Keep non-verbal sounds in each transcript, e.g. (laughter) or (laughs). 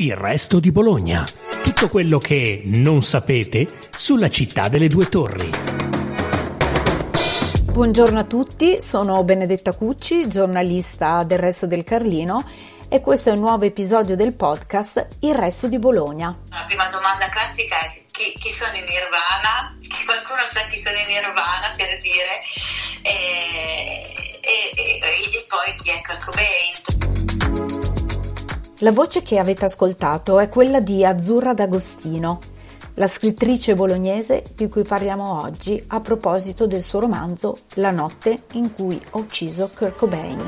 Il resto di Bologna. Tutto quello che non sapete sulla città delle due torri. Buongiorno a tutti, sono Benedetta Cucci, giornalista del Resto del Carlino e questo è un nuovo episodio del podcast Il Resto di Bologna. La prima domanda classica è chi, chi sono in Nirvana? Che qualcuno sa chi sono in Nirvana per dire e, e, e, e poi chi è Kurt Cobain. La voce che avete ascoltato è quella di Azzurra D'Agostino, la scrittrice bolognese di cui parliamo oggi a proposito del suo romanzo La notte in cui ho ucciso Kurt Cobain.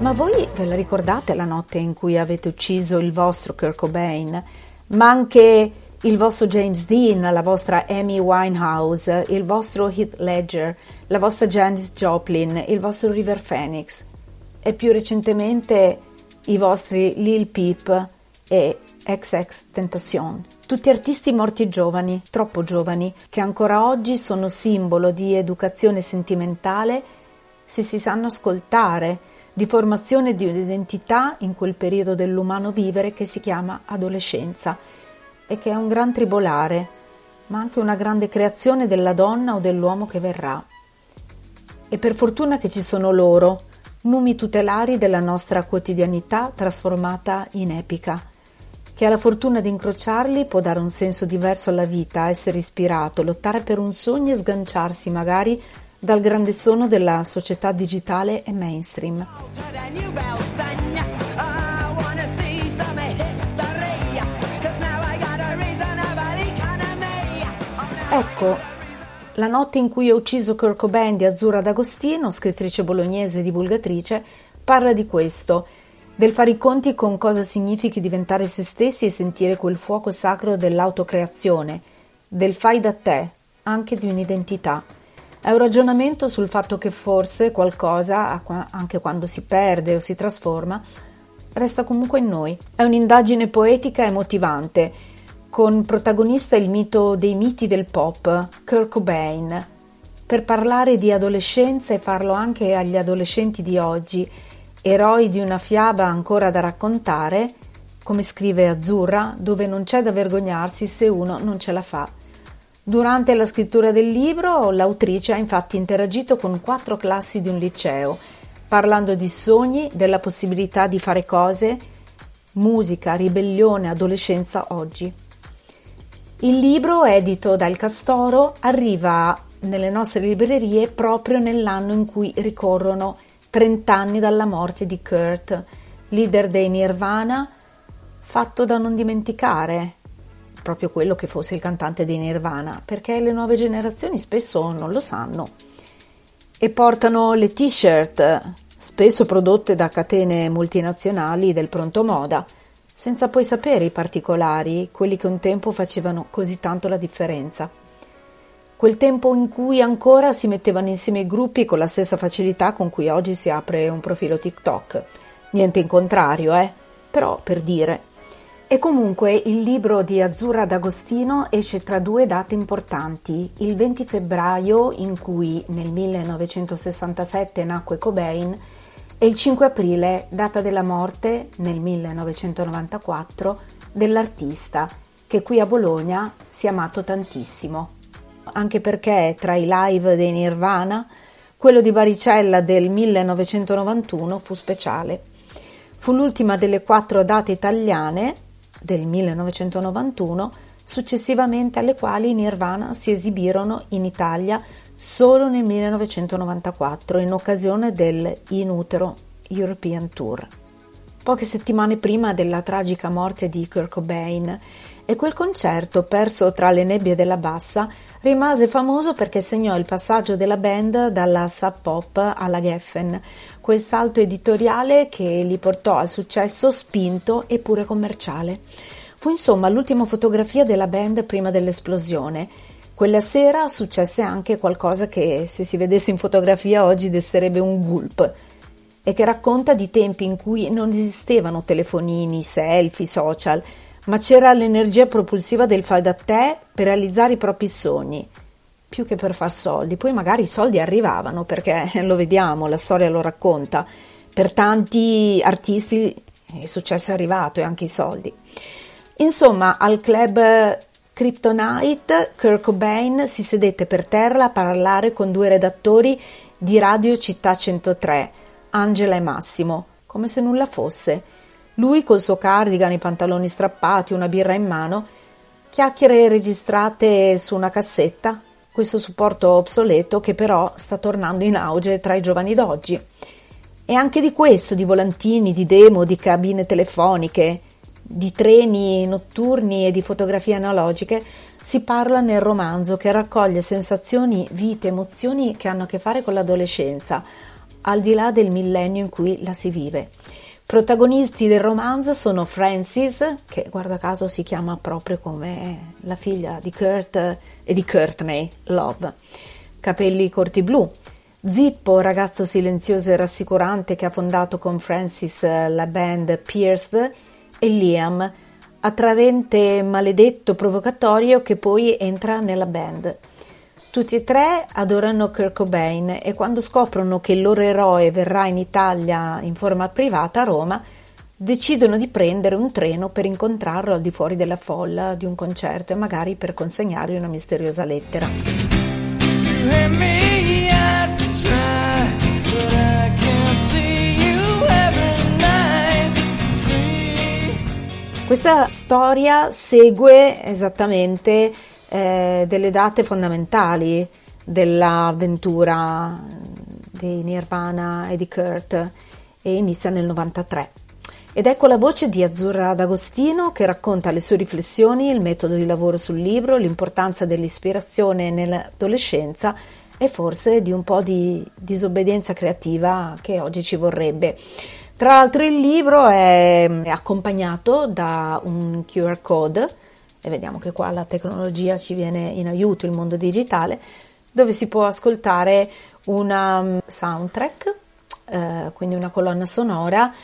Ma voi ve la ricordate la notte in cui avete ucciso il vostro Kurt Cobain? Ma anche il vostro James Dean, la vostra Amy Winehouse, il vostro Heath Ledger, la vostra Janis Joplin, il vostro River Phoenix e più recentemente i vostri Lil Peep e XX Tentacion. Tutti artisti morti giovani, troppo giovani, che ancora oggi sono simbolo di educazione sentimentale se si sanno ascoltare, di formazione di un'identità in quel periodo dell'umano vivere che si chiama adolescenza e che è un gran tribolare, ma anche una grande creazione della donna o dell'uomo che verrà. E per fortuna che ci sono loro, numi tutelari della nostra quotidianità trasformata in epica. Chi ha la fortuna di incrociarli può dare un senso diverso alla vita, essere ispirato, lottare per un sogno e sganciarsi magari dal grande sono della società digitale e mainstream. Ecco, la notte in cui ho ucciso Kurt Cobain di Azzurra D'Agostino, scrittrice bolognese e divulgatrice, parla di questo, del fare i conti con cosa significhi diventare se stessi e sentire quel fuoco sacro dell'autocreazione, del fai da te, anche di un'identità. È un ragionamento sul fatto che forse qualcosa, anche quando si perde o si trasforma, resta comunque in noi. È un'indagine poetica e motivante con protagonista il mito dei miti del pop, Kurt Cobain, per parlare di adolescenza e farlo anche agli adolescenti di oggi, eroi di una fiaba ancora da raccontare, come scrive Azzurra, dove non c'è da vergognarsi se uno non ce la fa. Durante la scrittura del libro, l'autrice ha infatti interagito con quattro classi di un liceo, parlando di sogni, della possibilità di fare cose, musica, ribellione, adolescenza oggi. Il libro, edito dal Castoro, arriva nelle nostre librerie proprio nell'anno in cui ricorrono 30 anni dalla morte di Kurt, leader dei Nirvana, fatto da non dimenticare, proprio quello che fosse il cantante dei Nirvana, perché le nuove generazioni spesso non lo sanno. E portano le t-shirt, spesso prodotte da catene multinazionali del pronto moda, senza poi sapere i particolari, quelli che un tempo facevano così tanto la differenza. Quel tempo in cui ancora si mettevano insieme i gruppi con la stessa facilità con cui oggi si apre un profilo TikTok. Niente in contrario, eh? Però per dire. E comunque il libro di Azzurra D'Agostino esce tra due date importanti, il 20 febbraio in cui nel 1967 nacque Cobain e il 5 aprile, data della morte nel 1994 dell'artista che qui a Bologna si è amato tantissimo, anche perché tra i live dei Nirvana quello di Baricella del 1991 fu speciale. Fu l'ultima delle quattro date italiane del 1991 successivamente alle quali i Nirvana si esibirono in Italia solo nel 1994 in occasione del In Utero European Tour. Poche settimane prima della tragica morte di Kurt Cobain e quel concerto, perso tra le nebbie della bassa, rimase famoso perché segnò il passaggio della band dalla sub pop alla Geffen, quel salto editoriale che li portò al successo spinto e pure commerciale. Fu insomma l'ultima fotografia della band prima dell'esplosione quella sera successe anche qualcosa che se si vedesse in fotografia oggi desterebbe un gulp e che racconta di tempi in cui non esistevano telefonini, selfie, social, ma c'era l'energia propulsiva del fai da te per realizzare i propri sogni. più che per far soldi. Poi magari i soldi arrivavano perché (laughs) lo vediamo, la storia lo racconta. Per tanti artisti il successo è arrivato e anche i soldi. Insomma, al club Kryptonite, Kurt Cobain si sedette per terra a parlare con due redattori di Radio Città 103, Angela e Massimo, come se nulla fosse. Lui col suo cardigan, i pantaloni strappati, una birra in mano, chiacchiere registrate su una cassetta, questo supporto obsoleto che però sta tornando in auge tra i giovani d'oggi. E anche di questo, di volantini, di demo, di cabine telefoniche, di treni notturni e di fotografie analogiche, si parla nel romanzo che raccoglie sensazioni, vite, emozioni che hanno a che fare con l'adolescenza, al di là del millennio in cui la si vive. Protagonisti del romanzo sono Frances, che guarda caso si chiama proprio come la figlia di Kurt e di Courtney Love, capelli corti blu, Zippo, ragazzo silenzioso e rassicurante che ha fondato con Francis la band Pierced, e Liam, attraente, maledetto, provocatorio che poi entra nella band. Tutti e tre adorano Kurt Cobain e quando scoprono che il loro eroe verrà in Italia in forma privata a Roma, decidono di prendere un treno per incontrarlo al di fuori della folla di un concerto e magari per consegnargli una misteriosa lettera. Questa storia segue esattamente eh, delle date fondamentali dell'avventura di Nirvana e di Kurt e inizia nel 93. Ed ecco la voce di Azzurra D'Agostino che racconta le sue riflessioni, il metodo di lavoro sul libro, l'importanza dell'ispirazione nell'adolescenza e forse di un po' di disobbedienza creativa che oggi ci vorrebbe. Tra l'altro il libro è accompagnato da un QR code e vediamo che qua la tecnologia ci viene in aiuto, il mondo digitale, dove si può ascoltare una mm, soundtrack, eh, quindi una colonna sonora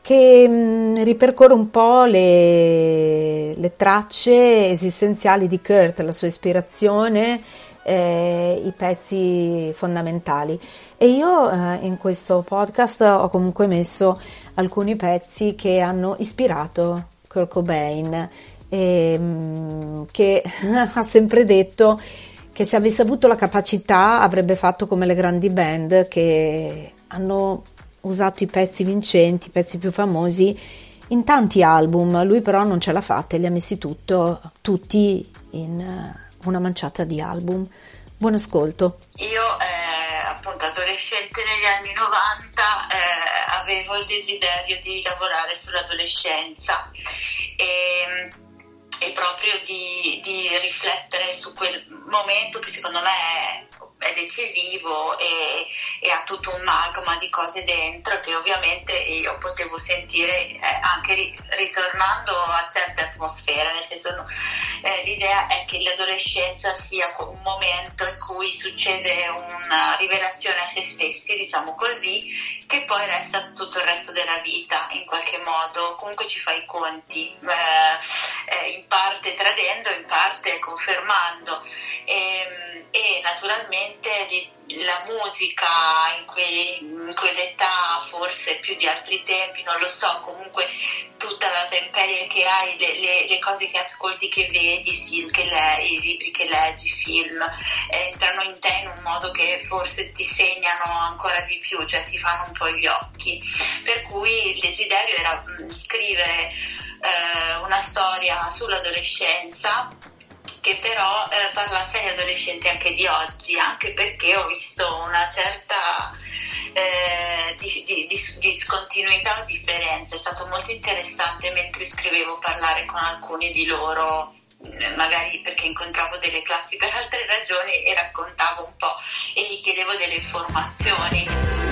che mm, ripercorre un po' le, le, tracce esistenziali di Kurt, la sua ispirazione, eh, i pezzi fondamentali. E io eh, in questo podcast ho comunque messo alcuni pezzi che hanno ispirato Kurt Cobain, e, ehm, che (laughs) ha sempre detto che se avesse avuto la capacità avrebbe fatto come le grandi band che hanno usato i pezzi vincenti, i pezzi più famosi in tanti album, lui però non ce l'ha fatta e li ha messi tutto, tutti in eh, una manciata di album. Buon ascolto. Io eh, appunto adolescente negli anni 90 eh, avevo il desiderio di lavorare sull'adolescenza e, e proprio di, di, riflettere su quel momento che secondo me è è decisivo e, e, ha tutto un magma di cose dentro che ovviamente io potevo sentire eh, anche ritornando a certe atmosfere, nel senso eh, l'idea è che l'adolescenza sia un momento in cui succede una rivelazione a se stessi, diciamo così, che poi resta tutto il resto della vita in qualche modo, comunque ci fa i conti, eh, eh in parte tradendo, in parte confermando. E, ehm, e naturalmente la musica in, que, in, quell'età, forse più di altri tempi, non lo so, comunque tutta la temperie che hai, le, le, le cose che ascolti, che vedi, film che leggi, i libri che leggi, film, entrano in te in un modo che forse ti segnano ancora di più, cioè ti fanno un po' gli occhi. Per cui il desiderio era mh, scrivere eh, una storia sull'adolescenza che però eh, parlasse agli adolescenti anche di oggi, anche perché ho visto una certa eh, di, di, di, discontinuità o differenza. È stato molto interessante mentre scrivevo parlare con alcuni di loro mm, magari perché incontravo delle classi per altre ragioni e raccontavo un po' e gli chiedevo delle informazioni.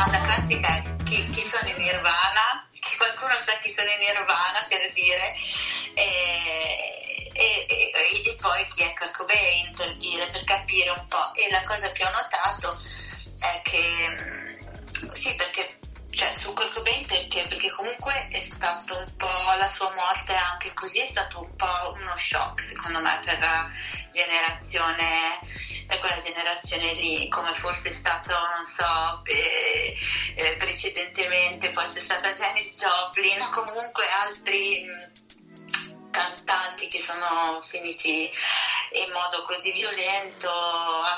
Domanda classica è chi, chi sono in Nirvana? Che qualcuno sa chi sono in Nirvana per dire. E, e, e, e, poi chi è Kurt Cobain per dire, per capire un po'. E la cosa che ho notato è che, mm, sì, perché cioè su Kurt Cobain perché? Perché comunque è stato un po' la sua morte anche così, è stato un po' uno shock secondo me per la generazione per quella generazione lì, come forse è stato, non so, eh, eh, precedentemente, è stata Janis Joplin, comunque altri mh, cantanti che sono finiti in modo così violento,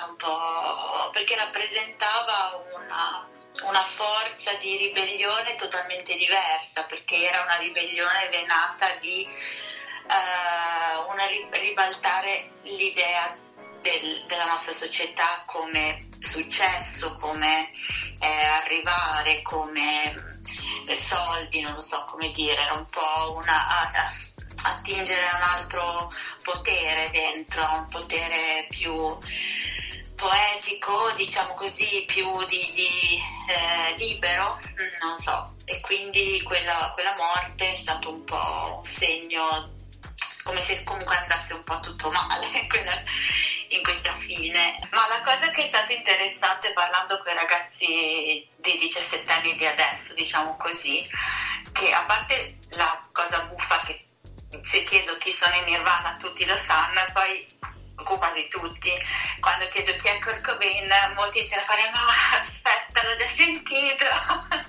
un perché rappresentava una una forza di ribellione totalmente diversa, perché era una ribellione venata di uh, una, ribaltare l'idea del, della nostra società come successo, come eh, arrivare, come soldi, non lo so come dire, era un po' una... Attingere a un altro potere dentro, un potere più poetico, diciamo così, più di, di eh, libero, non so, e quindi quella, quella morte è stato un po' un segno come se comunque andasse un po' tutto male (laughs) in questa fine. Ma la cosa che è stata interessante parlando con i ragazzi di 17 anni di adesso, diciamo così, che a parte la cosa buffa che se chiedo chi sono in Nirvana tutti lo sanno e poi quasi tutti, quando chiedo chi è Kurt Cobain, molti iniziano a fare ma aspetta, l'ho già sentito.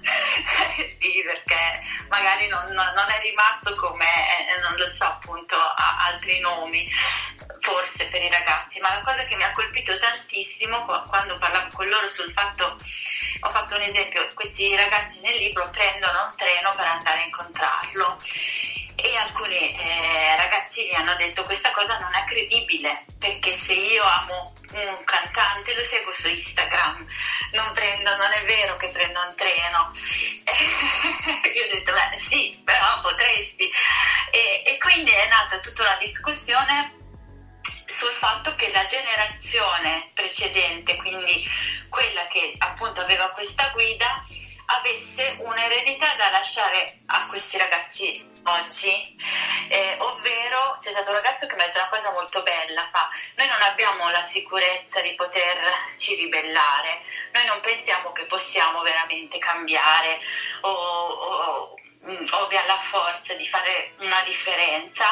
(laughs) sì, perché magari non, non, è rimasto come, eh, non lo so, appunto, a altri nomi, forse per i ragazzi, ma la cosa che mi ha colpito tantissimo quando parlavo con loro sul fatto, ho fatto un esempio, questi ragazzi nel libro prendono un treno per andare a incontrarlo alcuni eh, ragazzi mi hanno detto questa cosa non è credibile perché se io amo un cantante lo seguo su Instagram. Non prendo, non è vero che prendo un treno. (laughs) Io ho detto beh sì però potresti. E, e quindi è nata tutta una discussione sul fatto che la generazione precedente quindi quella che appunto aveva questa guida avesse un'eredità da lasciare a questi ragazzi oggi, eh, ovvero c'è stato un ragazzo che mi ha detto una cosa molto bella, fa noi non abbiamo la sicurezza di poterci ribellare, noi non pensiamo che possiamo veramente cambiare o, o, o abbiamo la forza di fare una differenza,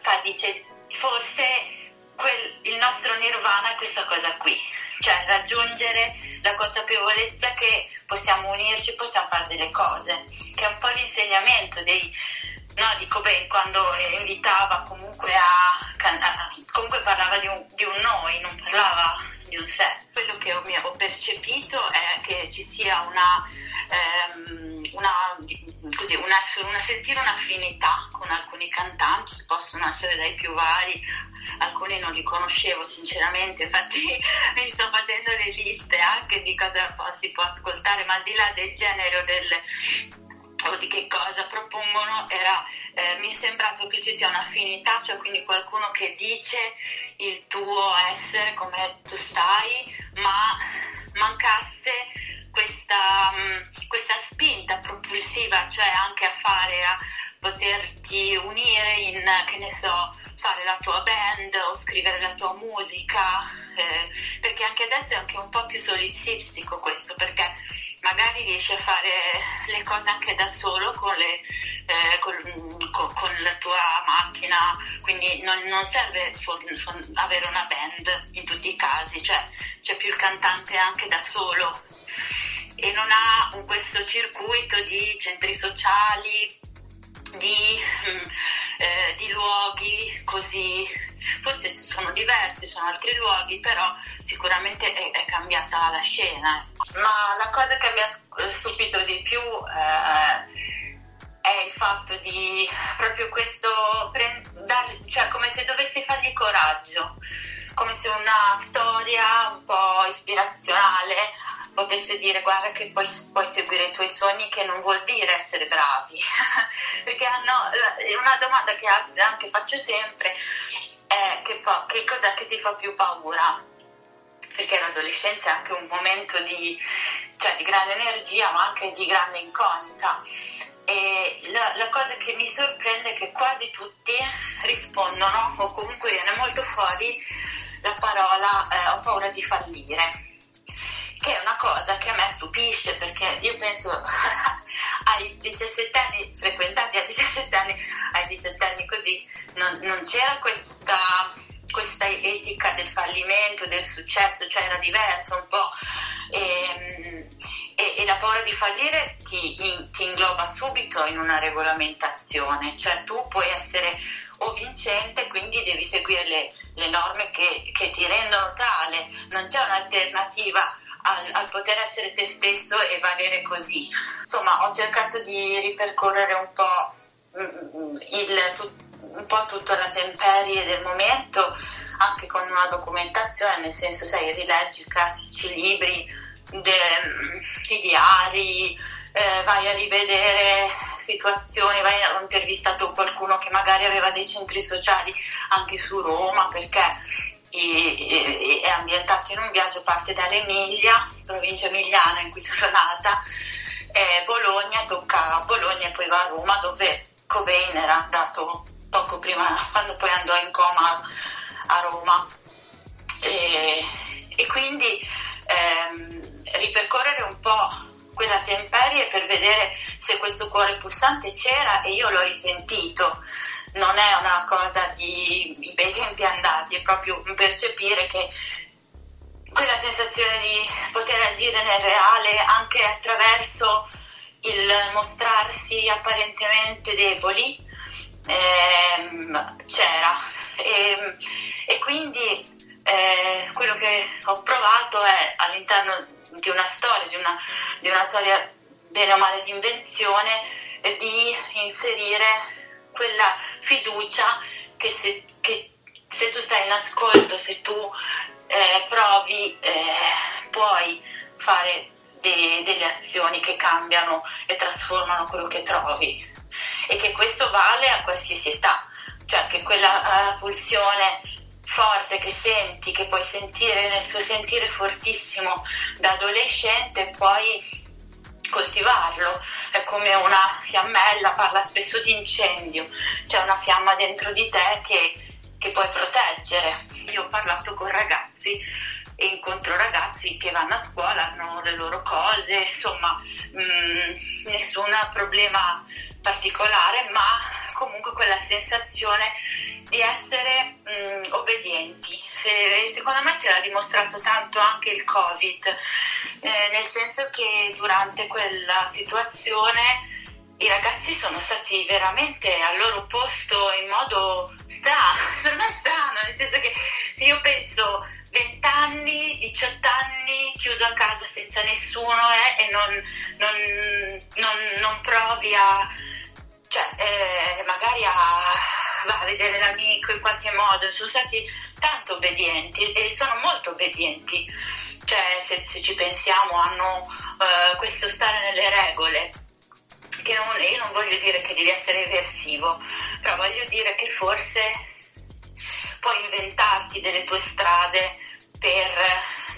fa, dice forse quel, il nostro nirvana è questa cosa qui, cioè raggiungere la consapevolezza che possiamo unirci, possiamo fare delle cose, che è un po' l'insegnamento dei, no, di Cobain quando invitava comunque a, comunque parlava di un, di un noi, non parlava di un sé. Quello che ho, ho percepito è che ci sia una, ehm, una, così, una, una, sentire un'affinità con alcuni cantanti che possono essere dai più vari, alcuni non li conoscevo sinceramente, infatti (laughs) mi sto facendo le liste anche di cosa si può ascoltare, ma al di là del genere o del o di che cosa propongono era eh, mi è sembrato che ci sia un'affinità, cioè quindi qualcuno che dice il tuo essere come tu stai, ma mancasse questa, mm, questa spinta propulsiva, cioè anche a fare, a poterti unire in, che ne so, fare la tua band o scrivere la tua musica, eh, perché anche adesso è anche un po' più solizistico questo, perché magari riesci a fare le cose anche da solo con, le, eh, con, con, con la tua macchina, quindi non, non serve for, for avere una band in tutti i casi, cioè c'è più il cantante anche da solo e non ha questo circuito di centri sociali, di, mm, eh, di luoghi così, forse sono diversi, sono altri luoghi, però sicuramente è, è cambiata la scena. Ma la cosa che mi ha stupito di più eh, è il fatto di proprio questo, cioè come se dovessi fargli coraggio, come se una storia un po' ispirazionale potesse dire guarda che puoi, puoi, seguire i tuoi sogni che non vuol dire essere bravi. (laughs) Perché hanno, una domanda che anche faccio sempre è che, che cos'è che ti fa più paura perché l'adolescenza è anche un momento di, cioè, di grande energia ma anche di grande incognita. E la, la, cosa che mi sorprende è che quasi tutti rispondono o comunque viene molto fuori la parola eh, ho paura di fallire che è una cosa che a me stupisce perché io penso (laughs) ai 17 anni frequentati a 17 anni ai 17 anni così non, non c'era questa, questa etica del fallimento del successo cioè era diverso un po' e, ehm, e, e la paura di fallire ti, in, ti ingloba subito in una regolamentazione cioè tu puoi essere o vincente, quindi devi seguire le, le norme che, che, ti rendono tale, non c'è un'alternativa al, al, poter essere te stesso e valere così. Insomma, ho cercato di ripercorrere un po', mm, il, un po tutta la temperie del momento, anche con una documentazione, nel senso, sai, rileggi i classici libri, de, i diari, eh, vai a rivedere situazioni, vai, ho intervistato qualcuno che magari aveva dei centri sociali anche su Roma perché è ambientato in un viaggio, parte dall'Emilia, provincia emiliana in cui sono nata, e Bologna, a Bologna e poi va a Roma dove Cobain era andato poco prima, quando poi andò in coma a Roma. E, e quindi ehm, ripercorrere un po' quella temperie per vedere se questo cuore pulsante c'era e io l'ho risentito. Non è una cosa di, di esempi andati, è proprio percepire che quella sensazione di poter agire nel reale anche attraverso il mostrarsi apparentemente deboli ehm, c'era. E, e quindi eh, quello che ho provato è all'interno di una storia, di una, di una storia bene o male di invenzione, eh, di inserire quella fiducia che se, che se, tu stai in ascolto, se tu eh, provi, eh, puoi fare de, delle azioni che cambiano e trasformano quello che trovi e che questo vale a qualsiasi età, cioè che quella uh, pulsione forte che senti, che puoi sentire nel suo sentire fortissimo da adolescente, puoi coltivarlo. È come una fiammella, parla spesso di incendio, c'è una fiamma dentro di te che, che puoi proteggere. Io ho parlato con ragazzi e incontro ragazzi che vanno a scuola, hanno le loro cose, insomma, mh, mm, nessun problema particolare, ma comunque quella sensazione di essere mh, mm, obbedienti. Se, secondo me si era dimostrato tanto anche il Covid, eh, nel senso che durante quella situazione i ragazzi sono stati veramente al loro posto in modo strano, (laughs) per me strano, nel senso che se io penso 20 anni, 18 anni chiuso a casa senza nessuno eh, e non, non, non, non provi a cioè, eh, magari a, a, vedere l'amico in qualche modo, sono stati tanto obbedienti e sono molto obbedienti, cioè se, se ci pensiamo hanno uh, questo stare nelle regole, che io non voglio dire che devi essere eversivo, però voglio dire che forse puoi inventarti delle tue strade per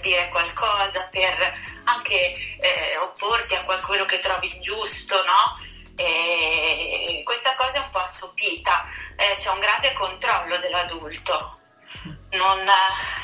dire qualcosa, per anche eh, opporti a qualcuno che trovi ingiusto, no? E questa cosa è un po' assopita, eh, c'è un grande controllo dell'adulto. Non,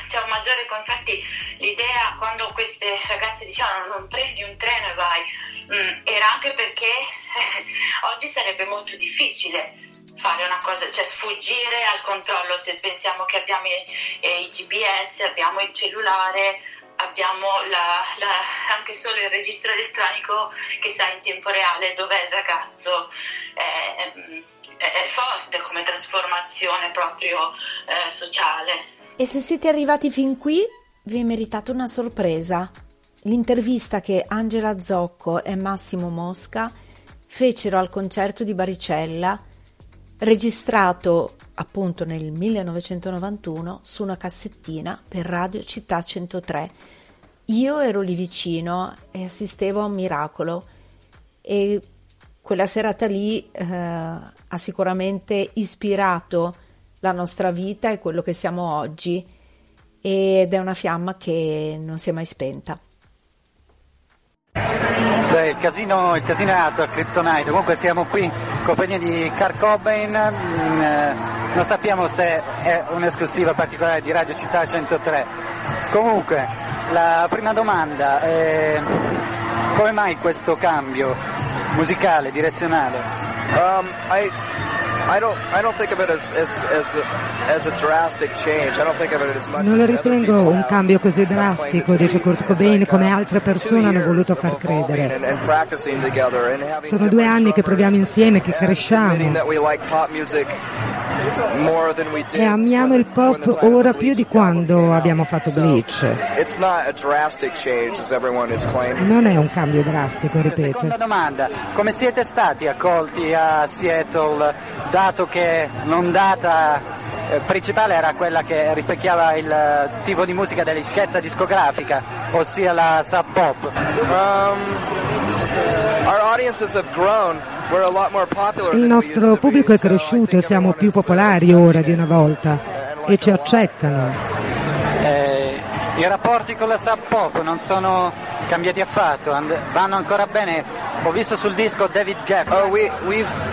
c'è un maggiore infatti l'idea quando queste ragazze dicevano non prendi un treno e vai mh, mm, era anche perché eh, (laughs) oggi sarebbe molto difficile fare una cosa, cioè sfuggire al controllo se pensiamo che abbiamo i, eh, i GPS, abbiamo il cellulare, abbiamo la, la, anche solo il registro elettronico che sa in tempo reale dov'è il ragazzo. È, è, è forte come trasformazione proprio eh, sociale. E se siete arrivati fin qui, vi è meritato una sorpresa. L'intervista che Angela Zocco e Massimo Mosca fecero al concerto di Baricella, registrato appunto nel 1991 su una cassettina per Radio Città 103. Io ero lì vicino e assistevo a un miracolo e quella serata lì eh, ha sicuramente ispirato la nostra vita e quello che siamo oggi ed è una fiamma che non si è mai spenta. Beh, il, casino, il casino è alto, il Kryptonite, comunque siamo qui in compagnia di Car Cobain, mm, eh, non sappiamo se è un'esclusiva particolare di Radio Città 103, comunque la prima domanda è come mai questo cambio musicale, direzionale? Um, I, non lo ritengo un cambio così drastico, dice Kurt Cobain, come altre persone hanno voluto far credere. Sono due anni che proviamo insieme, che cresciamo. E amiamo il pop ora più di quando abbiamo fatto Bleach. Non è un cambio drastico, ripeto. Seconda domanda, come siete stati accolti a Seattle dato che l'ondata eh, principale era quella che rispecchiava il eh, tipo di musica dell'etichetta discografica, ossia la sub pop? Um, il nostro pubblico è cresciuto, siamo più popolari ora di una volta e ci accettano. Eh, I rapporti con la sub pop non sono cambiati affatto, and- vanno ancora bene. Ho visto sul disco David Geffen. Oh, we,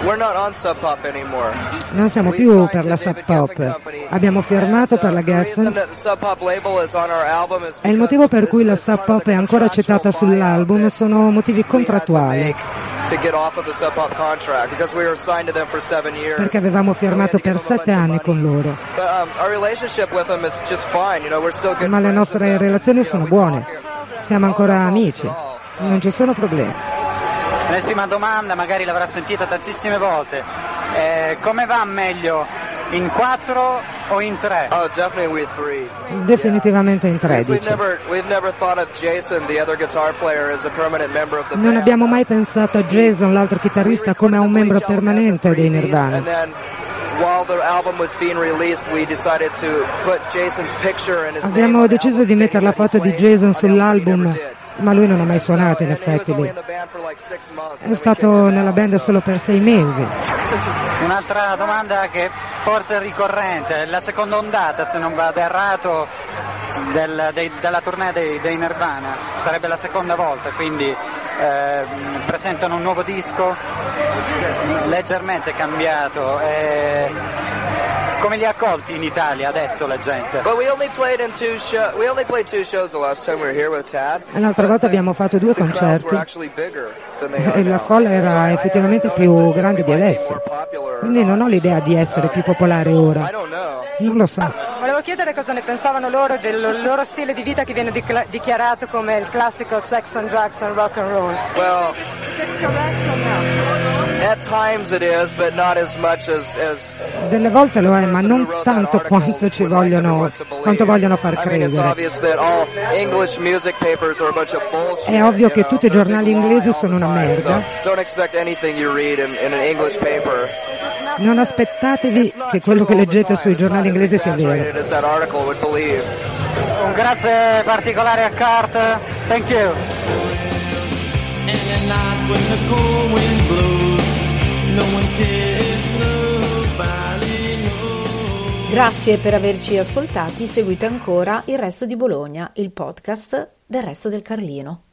we're not on Sub Pop anymore. Non siamo più per la Sub Pop. Abbiamo firmato per la Geffen. E il motivo per cui la Sub Pop è ancora accettata sull'album sono motivi contrattuali. Perché avevamo firmato per sette anni con loro. Um, Ma le nostre relazioni sono buone. Siamo ancora amici, non ci sono problemi. L'ennesima domanda, magari l'avrà sentita tantissime volte. Eh, come va meglio? In quattro o in tre? Oh, definitely three. Definitivamente in tre, dice. Non abbiamo mai pensato a Jason, l'altro chitarrista, come a un membro permanente dei Nirvana. Abbiamo deciso di mettere la foto di Jason sull'album, ma lui non ha mai suonato in effetti lì. È stato nella band solo per sei mesi. Un'altra domanda che forse è ricorrente, la seconda ondata, se non vado errato, del, dei, della tournée dei, dei Nirvana, sarebbe la seconda volta, quindi eh, presentano un nuovo disco leggermente cambiato. Eh, come li ha accolti in Italia adesso la gente? L'altra volta abbiamo fatto due concerti e la folla era effettivamente più grande di adesso. Quindi non ho l'idea di essere più popolare ora. Non lo so. Volevo chiedere cosa ne pensavano loro del loro stile di vita che viene dichiarato come il classico sex and drugs and rock and roll. Well, delle volte lo è, ma non tanto quanto ci vogliono, quanto vogliono far credere. È ovvio che tutti i giornali inglesi sono una merda. Non aspettatevi che quello che leggete sui giornali inglesi sia vero. Un grazie particolare a Cart. Thank you. Grazie per averci ascoltati, seguite ancora il resto di Bologna, il podcast del resto del Carlino.